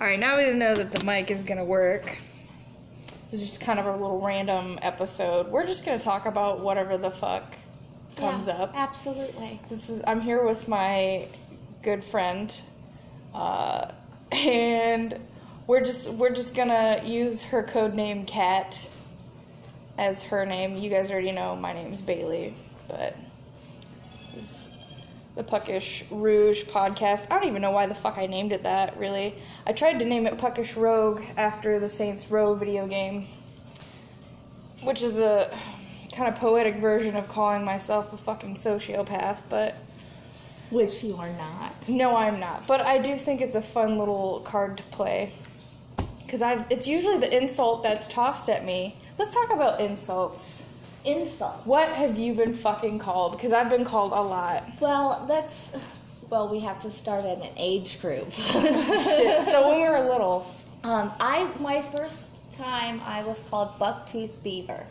All right, now we know that the mic is gonna work. This is just kind of a little random episode. We're just gonna talk about whatever the fuck comes Yeah, up. Absolutely. This is I'm here with my good friend, uh, and we're just we're just gonna use her code name Cat as her name. You guys already know my name's Bailey, but this is the Puckish Rouge podcast. I don't even know why the fuck I named it that. Really, I tried to name it Puckish Rogue after the Saints Row video game, which is a kind of poetic version of calling myself a fucking sociopath, but. Which you are not. No, I'm not. But I do think it's a fun little card to play. Cause I've it's usually the insult that's tossed at me. Let's talk about insults. Insult. What have you been fucking called? Because I've been called a lot. Well, that's. Well, we have to start at an age group. Shit. So when we were little, Um, I my first time I was called Bucktooth Beaver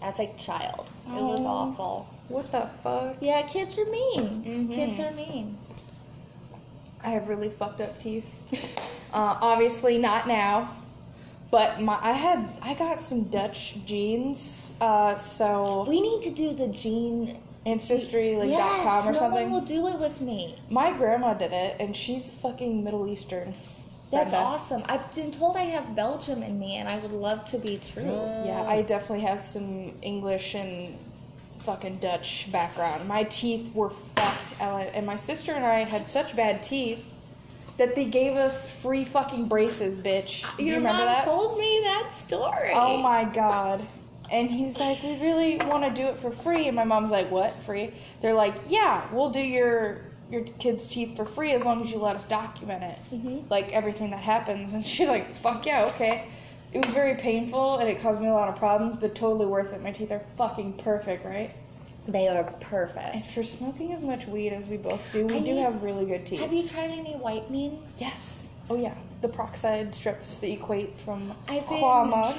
as a child. It was Oh. awful. what the fuck? Yeah, kids are mean. Mhm. Kids are mean. I have really fucked up teeth. Uh, obviously not now, but my I had I got some Dutch genes. Uh, so We need to do the gene. Ancestry like yes, com or no something. one will do it with me. My grandma did it, and she's fucking Middle Eastern. That's Brenda. awesome. I've been told I have Belgium in me, and I would love to be true. Yeah, I definitely have some English and fucking Dutch background. My teeth were fucked, Ellen, and my sister and I had such bad teeth that they gave us free fucking braces, bitch. Do you remember mom that? told me that story. Oh my god. And he's like, we really want to do it for free. And my mom's like, what? Free? They're like, yeah, we'll do your your kid's teeth for free as long as you let us document it. Mhm. Like everything that happens. And she's like, fuck yeah, okay. It was very painful and it caused me a lot of problems, but totally worth it. My teeth are fucking perfect, right? They are perfect. After smoking as much weed as we both do, we I do need- have really good teeth. Have you tried any whitening? Yes. Oh yeah. The peroxide strips that equate from I've been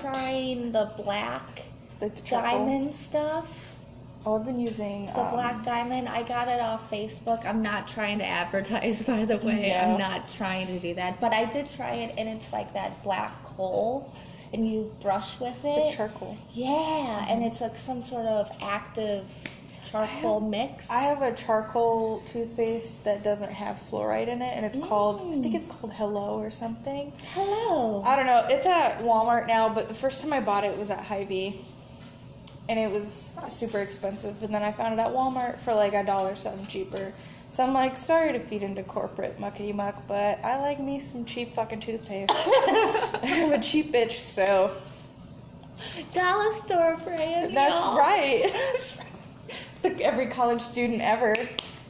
trying the black the diamond stuff. Oh, I've been using The um, black diamond. I got it off Facebook. I'm not trying to advertise, by the way. No. I'm not trying to do that. But I did try it, and it's like that black coal, and you brush with it. It's charcoal. yeah, and it's like some sort of active charcoal mix. I have a charcoal toothpaste that doesn't have fluoride in it, and it's called I think it's called Hello or something. Hello. I don't know. It's at Walmart now, but the first time I bought it, it was at Hy-Vee, and it was super expensive. And then I found it at Walmart for like a dollar something cheaper. So I'm like, sorry to feed into corporate muckety muck, but I like me some cheap fucking toothpaste. I'm a cheap bitch, so Dollar store brand. That's y'all. right. That's right. Like every college student ever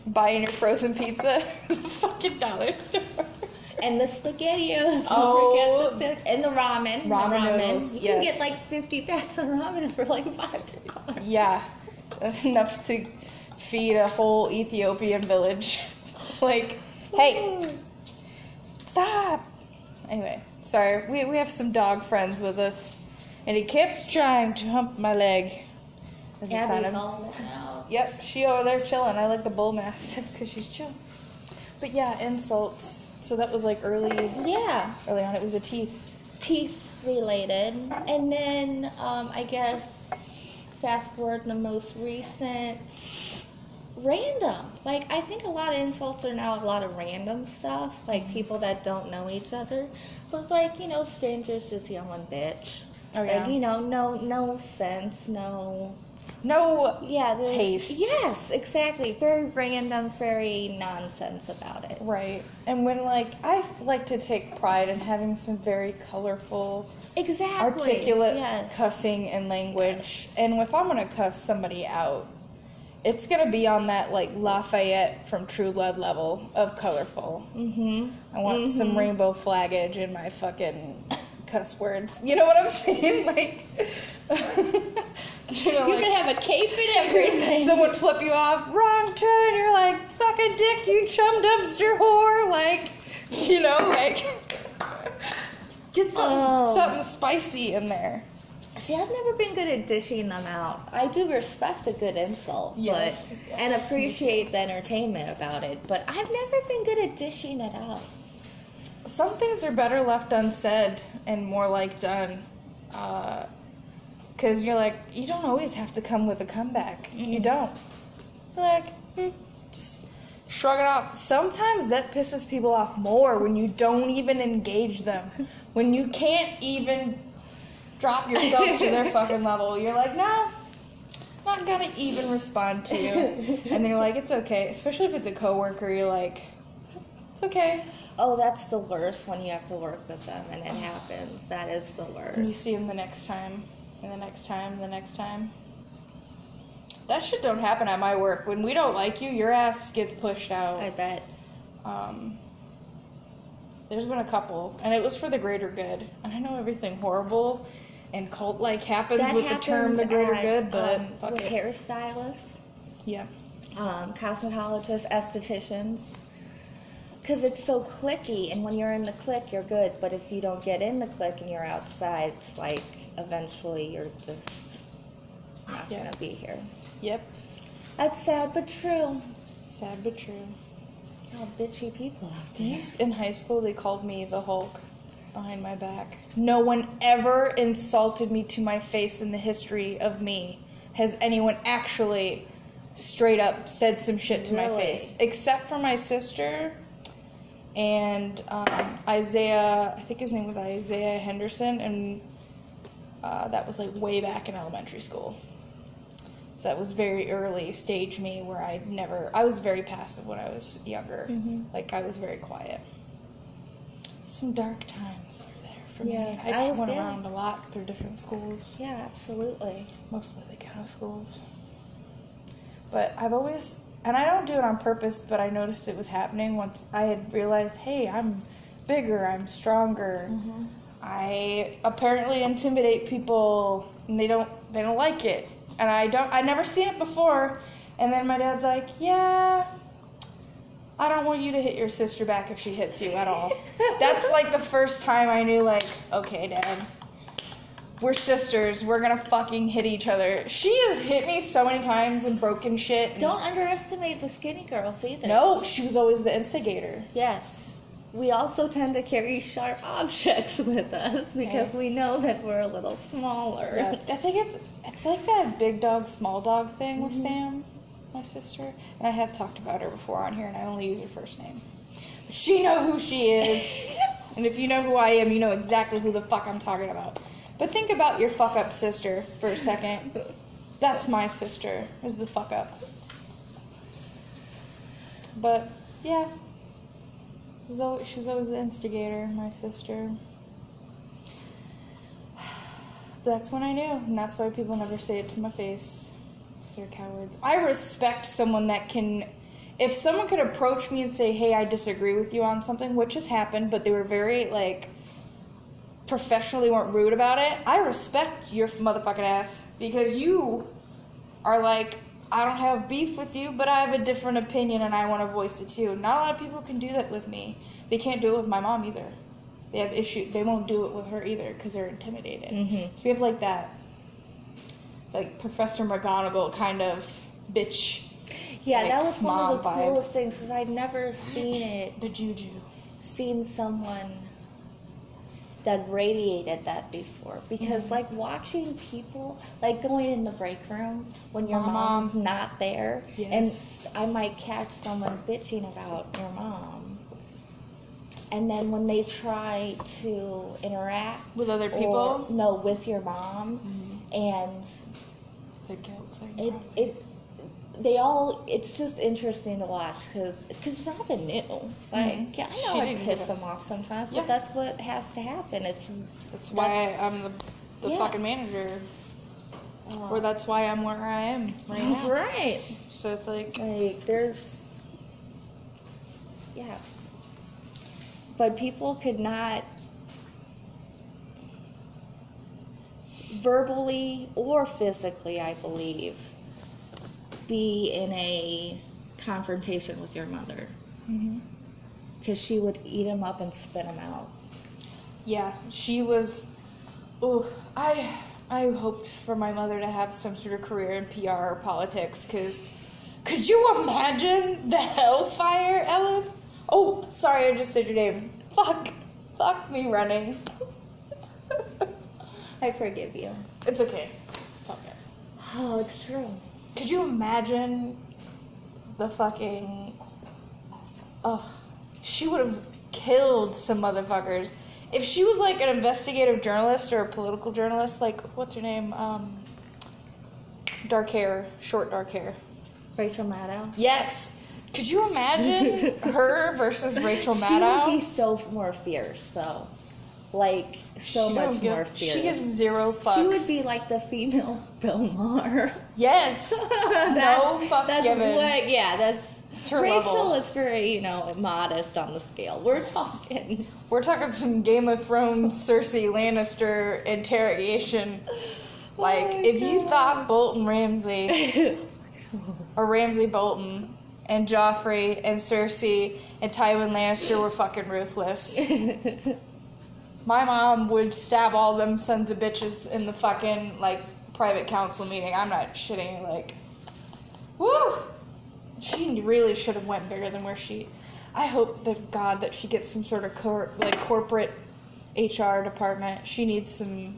buying your frozen pizza fucking dollar store. And the spaghettios. Don't Oh. forget the and the ramen. the Ramen noodles, You can get like 50 packs of ramen for like five dollars. Yeah, that's enough to feed a whole Ethiopian village. Like, hey, stop. Anyway, sorry. We, we have some dog friends with us, and he keeps trying to hump my leg. As a of all out. Yep, she over there chilling. I like the bull mastiff because she's chill. But yeah, insults. So that was like early, Yeah, early on. It was a teeth. teeth related. And then um, I guess fast forward the most recent random. Like I think a lot of insults are now a lot of random stuff, like people that don't know each other. But like, you know, strangers just yelling bitch. Oh yeah. Like, you know, no no sense, no no. yeah, there's, Taste. Yes, exactly. Very random, very nonsense about it. Right. And when like I like to take pride in having some very colorful, Exactly. articulate yes. cussing and language. And if I'm gonna cuss somebody out, it's gonna be on that like Lafayette from True Blood level of colorful. Mm-hmm. I want some rainbow flaggage in my fucking cuss words. You know what I'm saying? Like, you know, You like could have a cape and everything. someone flip you off, wrong turn. You're like, suck a dick, you chum dumpster whore. Like, you know, like, get something, Oh. something spicy in there. See, I've never been good at dishing them out. I do respect a good insult, Yes, but and appreciate the entertainment about it. But I've never been good at dishing it out. Some things are better left unsaid and more like done. Because you're like, you don't always have to come with a comeback. You Mm. don't. You're like, hmm, just shrug it off. Sometimes that pisses people off more when you don't even engage them. When you can't even drop yourself to their fucking level. You're like, no, not gonna even respond to you. And they're like, it's okay. Especially if it's a coworker, you're like, it's okay. Oh, that's the worst when you have to work with them and it happens. That is the worst. And you see them the next time, and the next time, and the next time. That shit don't happen at my work. When we don't like you, your ass gets pushed out. I bet. Um, there's been a couple, and it was for the greater good. And I know everything horrible and cult like happens That with happens the term the greater at, good, but um, with it. hairstylists, Yeah. um, cosmetologists, estheticians. Because it's so clicky, and when you're in the click, you're good. But if you don't get in the click and you're outside, it's like eventually you're just not Yeah. gonna be here. Yep. That's sad but true. Sad but true. How bitchy people out there. These in high school they called me the Hulk behind my back. No one ever insulted me to my face in the history of me. Has anyone actually straight up said some shit to my face? Except for my sister and um, Isaiah. I think his name was Isaiah Henderson, and uh, that was like way back in elementary school. So that was very early stage me where I never. I was very passive when I was younger. Mhm. Like I was very quiet. Some dark times through there for Yes, me. I I went around a lot through different schools, Yeah, absolutely. mostly the ghetto schools. But I've always, and I don't do it on purpose, but I noticed it was happening once I had realized, hey, I'm bigger, I'm stronger. Mhm. I apparently intimidate people, and they don't they don't like it, and I don't I never seen it before. And then my dad's like, yeah. I don't want you to hit your sister back if she hits you at all. That's like the first time I knew, like, okay, Dad, we're sisters. We're gonna fucking hit each other. She has hit me so many times and broken shit. and- Don't underestimate the skinny girls either. No, she was always the instigator. Yes. We also tend to carry sharp objects with us because Yeah. we know that we're a little smaller. Yeah, I think it's it's like that big dog, small dog thing with Mhm. Sam, my sister. And I have talked about her before on here, and I only use her first name. But she know who she is, and if you know who I am, you know exactly who the fuck I'm talking about. But think about your fuck up sister for a second. That's my sister. Is the fuck up. But yeah, was always, she was always the instigator, my sister. That's when I knew, and that's why people never say it to my face. They're cowards. I respect someone that can. If someone could approach me and say, "Hey, I disagree with you on something," which has happened, but they were very like professionally weren't rude about it. I respect your motherfucking ass because you are like, I don't have beef with you, but I have a different opinion and I want to voice it too. Not a lot of people can do that with me. They can't do it with my mom either. They have issue. They won't do it with her either because they're intimidated. Mhm. So we have like that, like Professor McGonagall kind of bitch, Yeah, Like, that was one of the vibe. coolest things because I'd never seen it, the juju. seen someone that radiated that before. Because, like, watching people, like going in the break room when your Mom. mom's not there, and I might catch someone bitching about your mom. And then when they try to interact With other or- people? no, with your mom, mm-hmm. and It's a guilt thing. it it they all it's just interesting to watch because because Robin knew like Mhm. yeah I She know I piss give a- him off sometimes Yeah. but that's what has to happen it's That's why That's- I'm the, the Yeah. fucking manager, uh, or that's why I'm where I am right that's now. right So it's like, like there's yes but people could not verbally or physically I believe be in a confrontation with your mother mhm. because she would eat him up and spit him out. yeah, she was. Oh, I I hoped for my mother to have some sort of career in PR or politics, because could you imagine the hellfire, Ellen? Oh, sorry, I just said your name. Fuck, fuck. me running. I forgive you. It's okay. It's okay. Oh, it's true. Could you imagine the fucking. Ugh. She would have killed some motherfuckers. If she was like an investigative journalist or a political journalist, like, what's her name? Um, dark hair, short dark hair. Rachel Maddow. Yes! Could you imagine her versus Rachel Maddow? She would be so more fierce, though. Like, so She much give- more fierce. She gives zero fucks. She would be like the female Bill Maher. Yes! no fucks that's given. What, yeah, that's. It's her Rachel level. is very, you know, modest on the scale. We're talking. We're talking some Game of Thrones Cersei Lannister interrogation. Oh like, Oh if you thought Bolton Ramsay or Ramsay Bolton and Joffrey and Cersei and Tywin Lannister were fucking ruthless, my mom would stab all them sons of bitches in the fucking like private council meeting. I'm not shitting. Like, woo! She really should have went bigger than where she. I hope to God that she gets some sort of cor- like corporate HR department. She needs some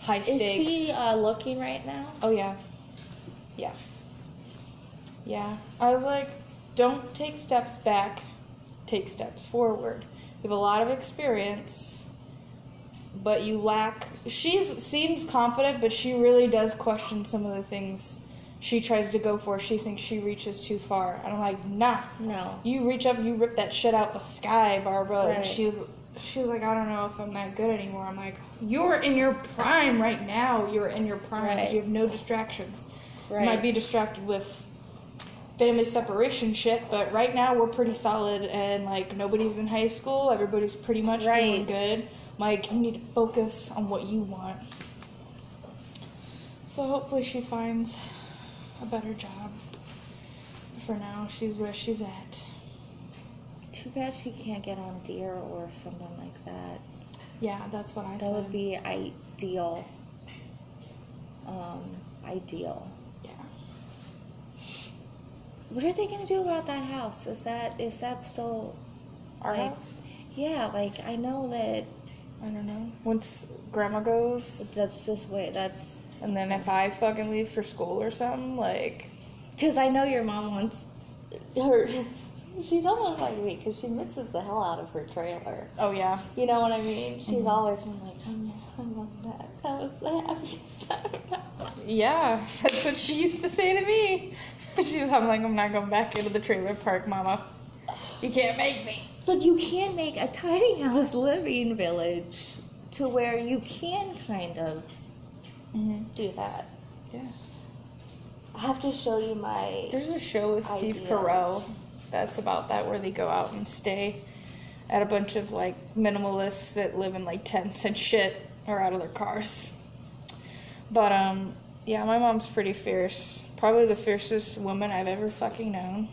high stakes. Is she uh, looking right now? Oh yeah. Yeah. Yeah. I was like, don't take steps back, take steps forward. You have a lot of experience, but you lack she's seems confident, but she really does question some of the things she tries to go for. She thinks she reaches too far. And I'm like, nah. No. You reach up, you rip that shit out the sky, Barbara. Right. And she's she's like, I don't know if I'm that good anymore. I'm like, you're in your prime right now. You're in your prime. 'cause Right. You have no distractions. Right. You might be distracted with family separation shit, but right now we're pretty solid and like nobody's in high school. Everybody's pretty much doing Right. good. Like you need to focus on what you want. So hopefully she finds a better job. For now, she's where she's at. Too bad she can't get on Deere or something like that. Yeah, that's what I That said. That would be ideal. Um, ideal. yeah. What are they gonna do about that house? Is that is that still? Our Like- house? Yeah, like I know that I don't know. Once grandma goes, that's just wait. That's and then if I fucking leave for school or something, like, because I know your mom wants her. She's almost like me because she misses the hell out of her trailer. oh yeah. You know what I mean? She's always been like, I miss, I love that. That was the happiest time. Yeah, that's what she used to say to me. She was I'm like, I'm not going back into the trailer park, mama. You can't make me. But you can make a tiny house living village to where you can kind of Mm-hmm. do that. Yeah. I have to show you my. There's a show with Steve Ideas. Carell that's about that where they go out and stay at a bunch of like minimalists that live in like tents and shit or out of their cars. But um yeah, my mom's pretty fierce. Probably the fiercest woman I've ever fucking known.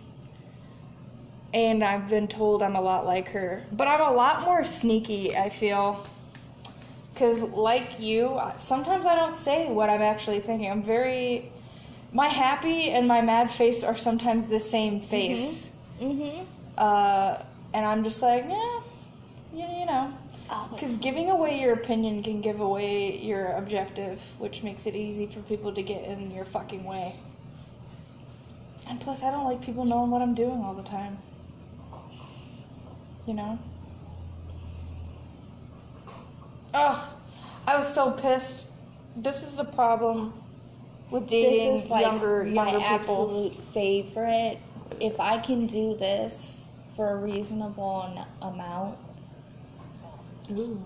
And I've been told I'm a lot like her. But I'm a lot more sneaky, I feel. Cuz like you, sometimes I don't say what I'm actually thinking. I'm very my happy and my mad face are sometimes the same face. Mm-hmm. Uh, and I'm just like, yeah, yeah, you know. Because giving away your opinion can give away your objective, which makes it easy for people to get in your fucking way. And plus, I don't like people knowing what I'm doing all the time. You know? Ugh, I was so pissed. This is the problem with dating this is like younger my younger people. absolute favorite. If I can do this for a reasonable n- amount, Ooh.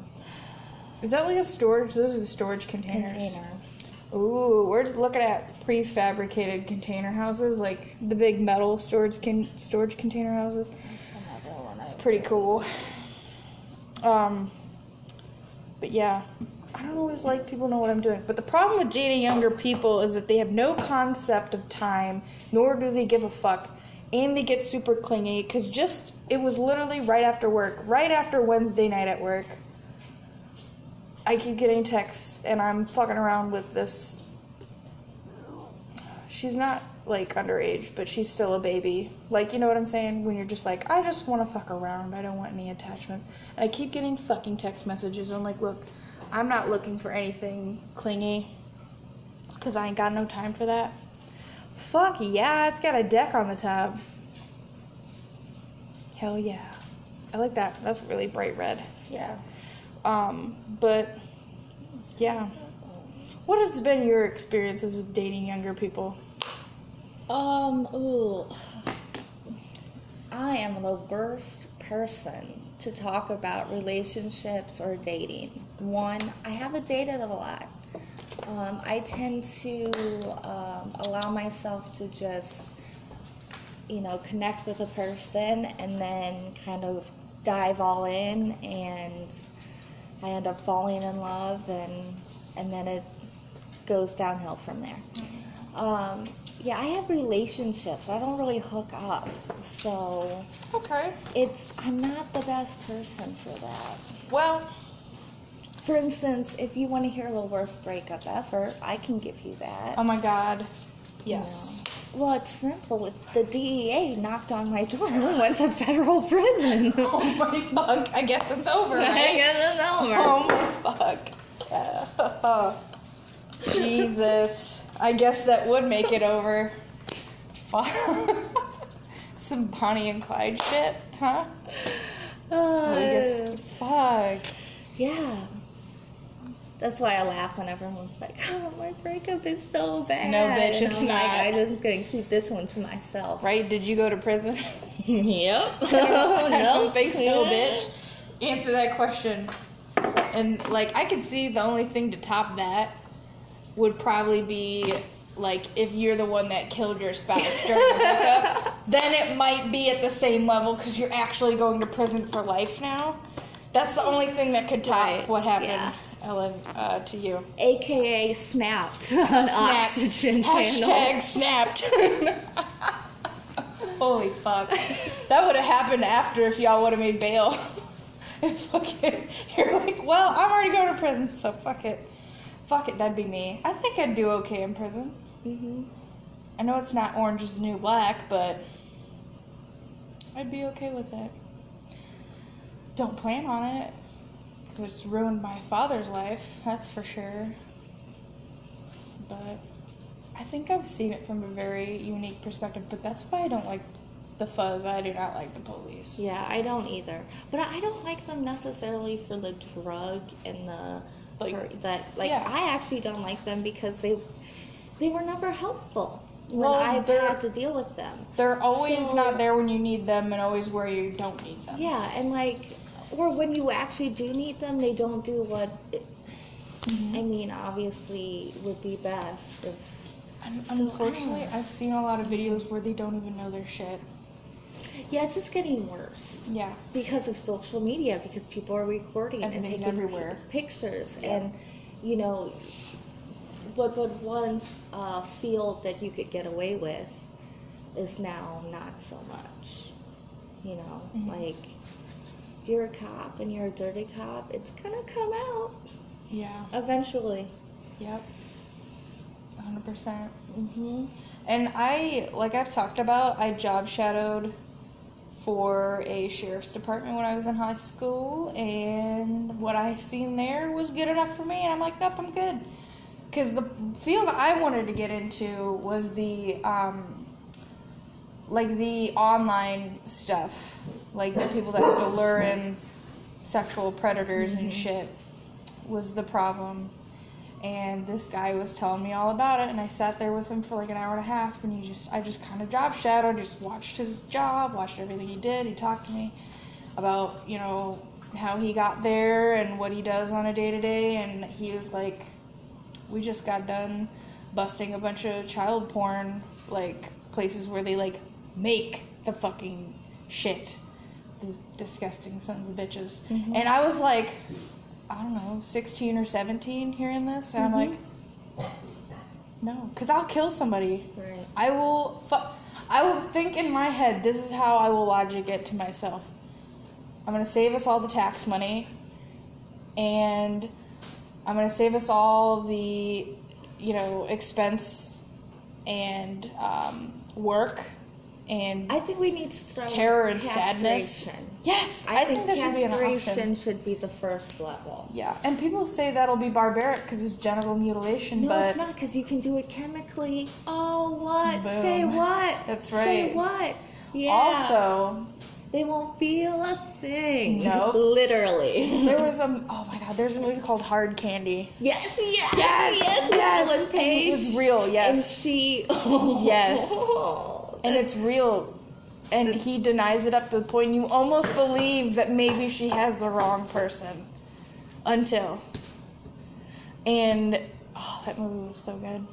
Is that like a storage? Those are the storage containers. containers. Ooh, we're looking at prefabricated container houses, like the big metal storage con- storage container houses. That's pretty cool. Um, but yeah, I don't always like people know what I'm doing. But the problem with dating younger people is that they have no concept of time, nor do they give a fuck, and they get super clingy. Cause just it was literally right after work, right after Wednesday night at work. I keep getting texts, and I'm fucking around with this. She's not like underage, but she's still a baby. Like, you know what I'm saying? When you're just like, I just want to fuck around. I don't want any attachments. And I keep getting fucking text messages. I'm like, look, I'm not looking for anything clingy because I ain't got no time for that. Fuck yeah, it's got a deck on the top. Hell yeah. I like that. That's really bright red. Yeah. Um, but yeah. What has been your experiences with dating younger people? Um, ooh. I am the worst person to talk about relationships or dating. One, I haven't dated a lot. Um, I tend to um, allow myself to just, you know, connect with a person and then kind of dive all in, and I end up falling in love, and and then it goes downhill from there. Um, yeah, I have relationships. I don't really hook up, so Okay. it's I'm not the best person for that. Well, For instance, if you want to hear the worst breakup ever, I can give you that. oh my god. Yes. Well, it's simple. The DEA knocked on my door and went to federal prison. Oh my fuck. I guess it's over, I right? guess it's over. Oh my fuck. Jesus. I guess that would make it over. Fuck. Some Bonnie and Clyde shit, huh? Uh, I guess. Fuck. yeah. That's why I laugh when everyone's like, "Oh, my breakup is so bad." No, bitch, it's not. Like, I'm just gonna keep this one to myself. Right? Did you go to prison? yep. I no, think so, bitch. Answer that question. And like, I could see the only thing to top that would probably be like if you're the one that killed your spouse during the then it might be at the same level because you're actually going to prison for life now. That's the only thing that could top Right, what happened, yeah. Ellen, uh, to you. AKA snapped on Snapped. oxygen channel. Hashtag snapped. Holy fuck. That would have happened after if y'all would have made bail. and fucking, you're like, well, I'm already going to prison, so fuck it. Fuck it, that'd be me. I think I'd do okay in prison. hmm I know it's not Orange is the New Black, but I'd be okay with it. Don't plan on it, because it's ruined my father's life, that's for sure. But I think I've seen it from a very unique perspective, but that's why I don't like the fuzz. I do not like the police. Yeah, I don't either. But I don't like them necessarily for the drug and the Like- that. Like yeah. I actually don't like them because they they were never helpful when Well, I've had to deal with them. They're always So- not there when you need them and always where you don't need them. Yeah, and like, or when you actually do need them, they don't do what. It, Mhm. I mean, obviously, would be best if. So, Unfortunately. I've seen a lot of videos where they don't even know their shit. Yeah, it's just getting worse. Yeah. because of social media because people are recording and taking everywhere. pictures Yeah. and you know what would once uh, feel that you could get away with is now not so much you know Mhm. like if you're a cop and you're a dirty cop it's gonna come out Yeah. eventually Yep. 100%. Mm hmm. And I, like I've talked about, I job shadowed for a sheriff's department when I was in high school, and what I seen there was good enough for me, and I'm like, nope, I'm good. Because the field I wanted to get into was the, um, like the online stuff, like the people that lure in sexual predators and shit was the problem and this guy was telling me all about it and i sat there with him for like an hour and a half and he just i just kind of job shadowed just watched his job watched everything he did. He talked to me about you know how he got there and what he does on a day to day and he was like we just got done busting a bunch of child porn like places where they like make the fucking shit. The disgusting sons of bitches. Mhm. and i was like I don't know, 16 or 17 hearing this, and I'm Mhm. like, no, because I'll kill somebody. right I will, fu- I will think in my head, this is how I will logic it to myself. I'm going to save us all the tax money, and I'm going to save us all the, you know, expense and um, work and I think we need to start with terror and sadness. Yes, I, I, think, think, that should be an castration should be the first level. Yeah, and people say that'll be barbaric because it's genital mutilation, No, but it's not because you can do it chemically. Oh, what? Say what? That's right. Say what? Yeah. also they won't feel a thing. Nope. Literally. there was a oh my god, there's a movie called Hard Candy. yes, yes, Yes, yes. yes. Page. It was real, Yes, And she. Yes. And it's real. And he denies it up to the point you almost believe that maybe she has the wrong person. Until. And oh, that movie was so good.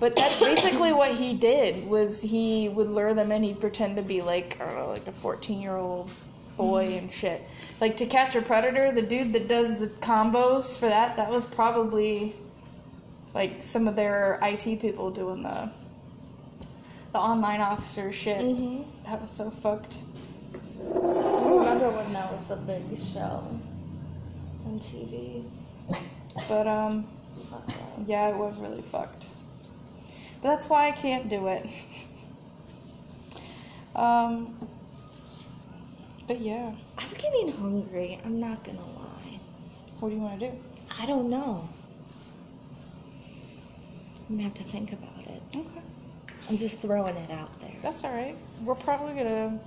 But that's basically what he did was he would lure them in, he'd pretend to be like I don't know, like a fourteen year old boy mm-hmm. and shit. Like to catch a predator, the dude that does the combos for that, that was probably like some of their IT people doing the the online officer shit. hmm That was so fucked. I remember when that was a big show on TV. But um yeah, it was really fucked. But that's why I can't do it. um but yeah, I'm getting hungry. I'm not gonna lie. what do you want to do? I don't know. I'm gonna have to think about it. Okay. I'm just throwing it out there. That's all right. We're probably gonna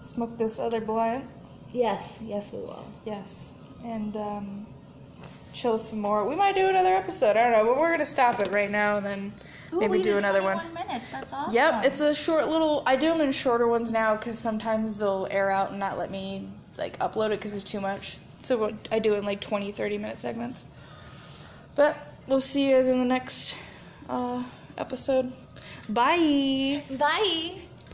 smoke this other blunt. Yes, yes, we will. Yes, and um, chill some more. We might do another episode. I don't know, but we're gonna stop it right now and then maybe do another one. minutes. That's awesome. Yep, it's a short little. I do them in shorter ones now because sometimes they'll air out and not let me like upload it because it's too much. So I do it in like 20, 30 minute segments. But we'll see you guys in the next uh, episode. Bye. Bye.